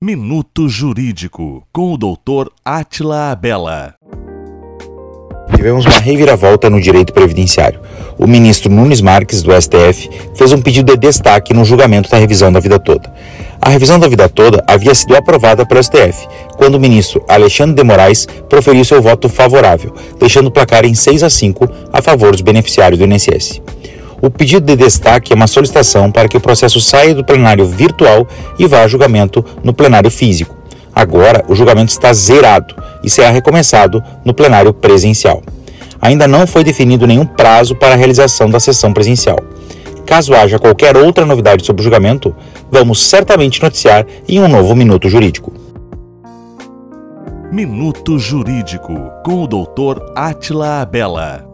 Minuto Jurídico, com o Dr. Atila Abela. Tivemos uma reviravolta no direito previdenciário. O ministro Nunes Marques, do STF, fez um pedido de destaque no julgamento da revisão da vida toda. A revisão da vida toda havia sido aprovada pelo STF, quando o ministro Alexandre de Moraes proferiu seu voto favorável, deixando o placar em 6 a 5 a favor dos beneficiários do INSS. O pedido de destaque é uma solicitação para que o processo saia do plenário virtual e vá a julgamento no plenário físico. Agora, o julgamento está zerado e será recomeçado no plenário presencial. Ainda não foi definido nenhum prazo para a realização da sessão presencial. Caso haja qualquer outra novidade sobre o julgamento, vamos certamente noticiar em um novo Minuto Jurídico. Minuto Jurídico, com o Dr. Atila Abela.